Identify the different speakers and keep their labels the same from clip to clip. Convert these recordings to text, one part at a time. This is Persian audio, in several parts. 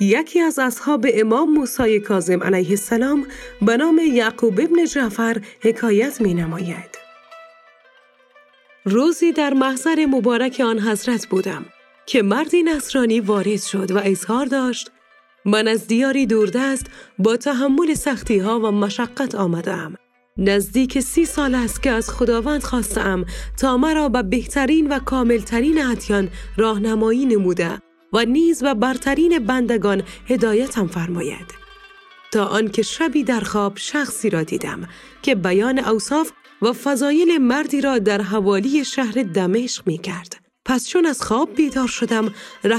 Speaker 1: یکی از اصحاب امام موسی کاظم علیه السلام به نام یعقوب ابن جعفر حکایت می نماید. روزی در محضر مبارک آن حضرت بودم که مردی نصرانی وارد شد و اظهار داشت من از دیاری دوردست با تحمل سختی ها و مشقت آمدم. نزدیک سی سال است که از خداوند خواستم تا مرا به بهترین و کاملترین ادیان راهنمایی نموده و نیز و برترین بندگان هدایتم فرماید. تا آنکه شبی در خواب شخصی را دیدم که بیان اوصاف و فضایل مردی را در حوالی شهر دمشق می کرد. پس چون از خواب بیدار شدم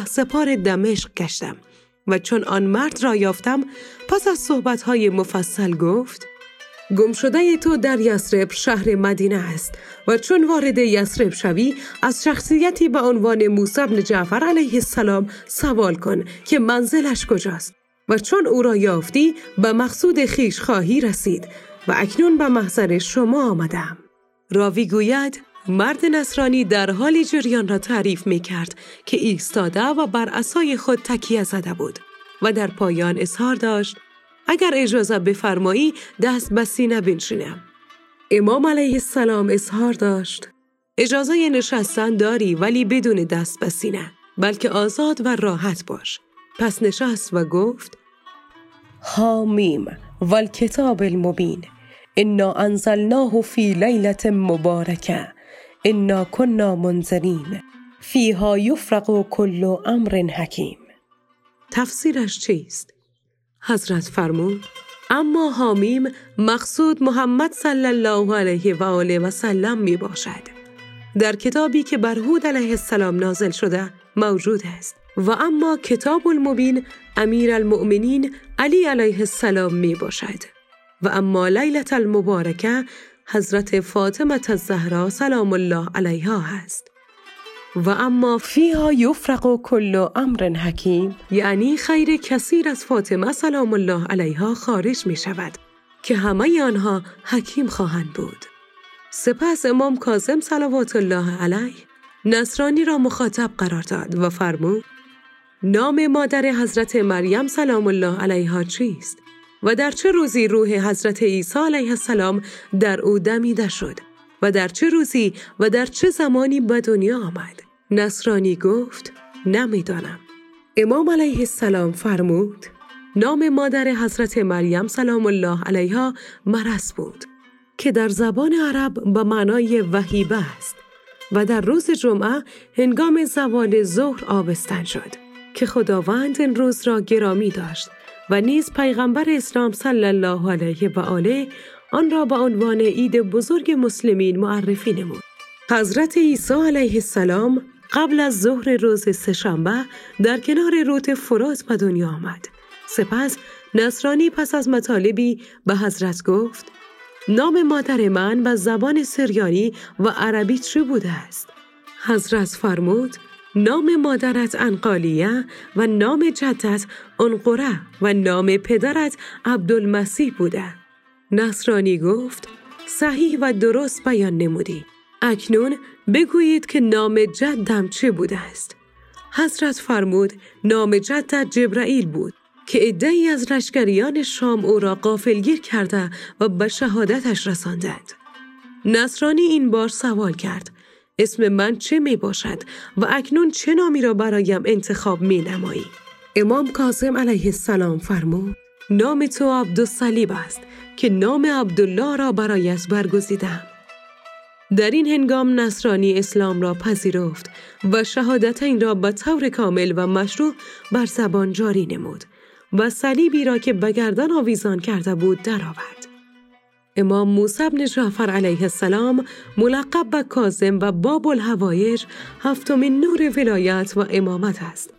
Speaker 1: سپار دمشق گشتم و چون آن مرد را یافتم پس از صحبتهای مفصل گفت گم شده تو در یسرب شهر مدینه است و چون وارد یسرب شوی از شخصیتی به عنوان موسی بن جعفر علیه السلام سوال کن که منزلش کجاست و چون او را یافتی به مقصود خیش خواهی رسید و اکنون به محضر شما آمدم. راوی گوید مرد نصرانی در حالی جریان را تعریف می کرد که ایستاده و بر اسای خود تکیه زده بود و در پایان اظهار داشت اگر اجازه بفرمایی دست به سینه بنشینم. امام علیه السلام اظهار داشت اجازه نشستن داری ولی بدون دست به سینه بلکه آزاد و راحت باش. پس نشست و گفت حامیم والکتاب المبین انا انزلناه فی لیلت مبارکه انا کنا منذرین فیها یفرق کل امر حکیم تفسیرش چیست؟ حضرت فرمود اما حامیم مقصود محمد صلی الله علیه و آله و سلم می باشد. در کتابی که بر هود علیه السلام نازل شده موجود است و اما کتاب المبین امیر المؤمنین علی علیه السلام می باشد و اما لیلت المبارکه حضرت فاطمه الزهرا سلام الله علیها است. و اما فیها یفرق کل امر حکیم. یعنی خیر کثیر از فاطمه سلام الله علیها خارج می شود که همه آنها حکیم خواهند بود. سپس امام کاظم صلوات الله علیه نصرانی را مخاطب قرار داد و فرمود نام مادر حضرت مریم سلام الله علیها چیست؟ و در چه روزی روح حضرت عیسی علیه السلام در او دمیده شد؟ و در چه روزی و در چه زمانی به دنیا آمد؟ نصرانی گفت نمی‌دانم امام علیه السلام فرمود نام مادر حضرت مریم سلام الله علیها مرس بود که در زبان عرب به معنای وحیبه است و در روز جمعه هنگام زوال ظهر آبستن شد که خداوند این روز را گرامی داشت و نیز پیغمبر اسلام صلی الله علیه و آله آن را به عنوان عید بزرگ مسلمین معرفی نمود. حضرت عیسی علیه السلام قبل از ظهر روز سهشنبه در کنار رود فرات به دنیا آمد. سپس نصرانی پس از مطالبی به حضرت گفت نام مادر من به زبان سریانی و عربی چه بوده است؟ حضرت فرمود نام مادرت انقالیه و نام جدت انقره و نام پدرت عبدالمسیح بوده. نصرانی گفت صحیح و درست بیان نمودی. اکنون بگویید که نام جدم چه بوده است. حضرت فرمود نام جدت جبرائیل بود که عدهای از لشکریان شام او را قافلگیر کرده و به شهادتش رساندند. نصرانی این بار سوال کرد اسم من چه می باشد و اکنون چه نامی را برایم انتخاب می نمایی؟ امام کاظم علیه السلام فرمود نام تو عبدالصلیب است که نام عبدالله را برایت برگزیدم. در این هنگام نصرانی اسلام را پذیرفت و شهادت این را به طور کامل و مشروع بر زبان جاری نمود و صلیبی را که به گردن آویزان کرده بود درآورد. امام موسی بن جعفر علیه السلام ملقب به کاظم و باب الهوایج هفتمین نور ولایت و امامت است.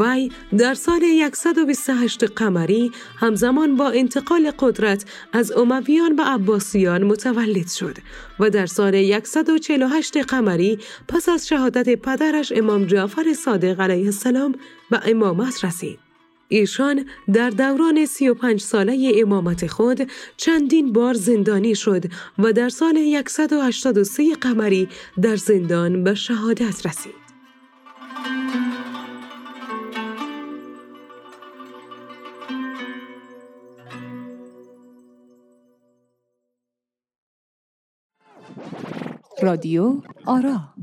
Speaker 1: وی در سال 128 قمری همزمان با انتقال قدرت از امویان به عباسیان متولد شد و در سال 148 قمری پس از شهادت پدرش امام جعفر صادق علیه السلام به امامت رسید. ایشان در دوران 35 ساله امامت خود چندین بار زندانی شد و در سال 183 قمری در زندان به شهادت رسید.
Speaker 2: رادیو آرا.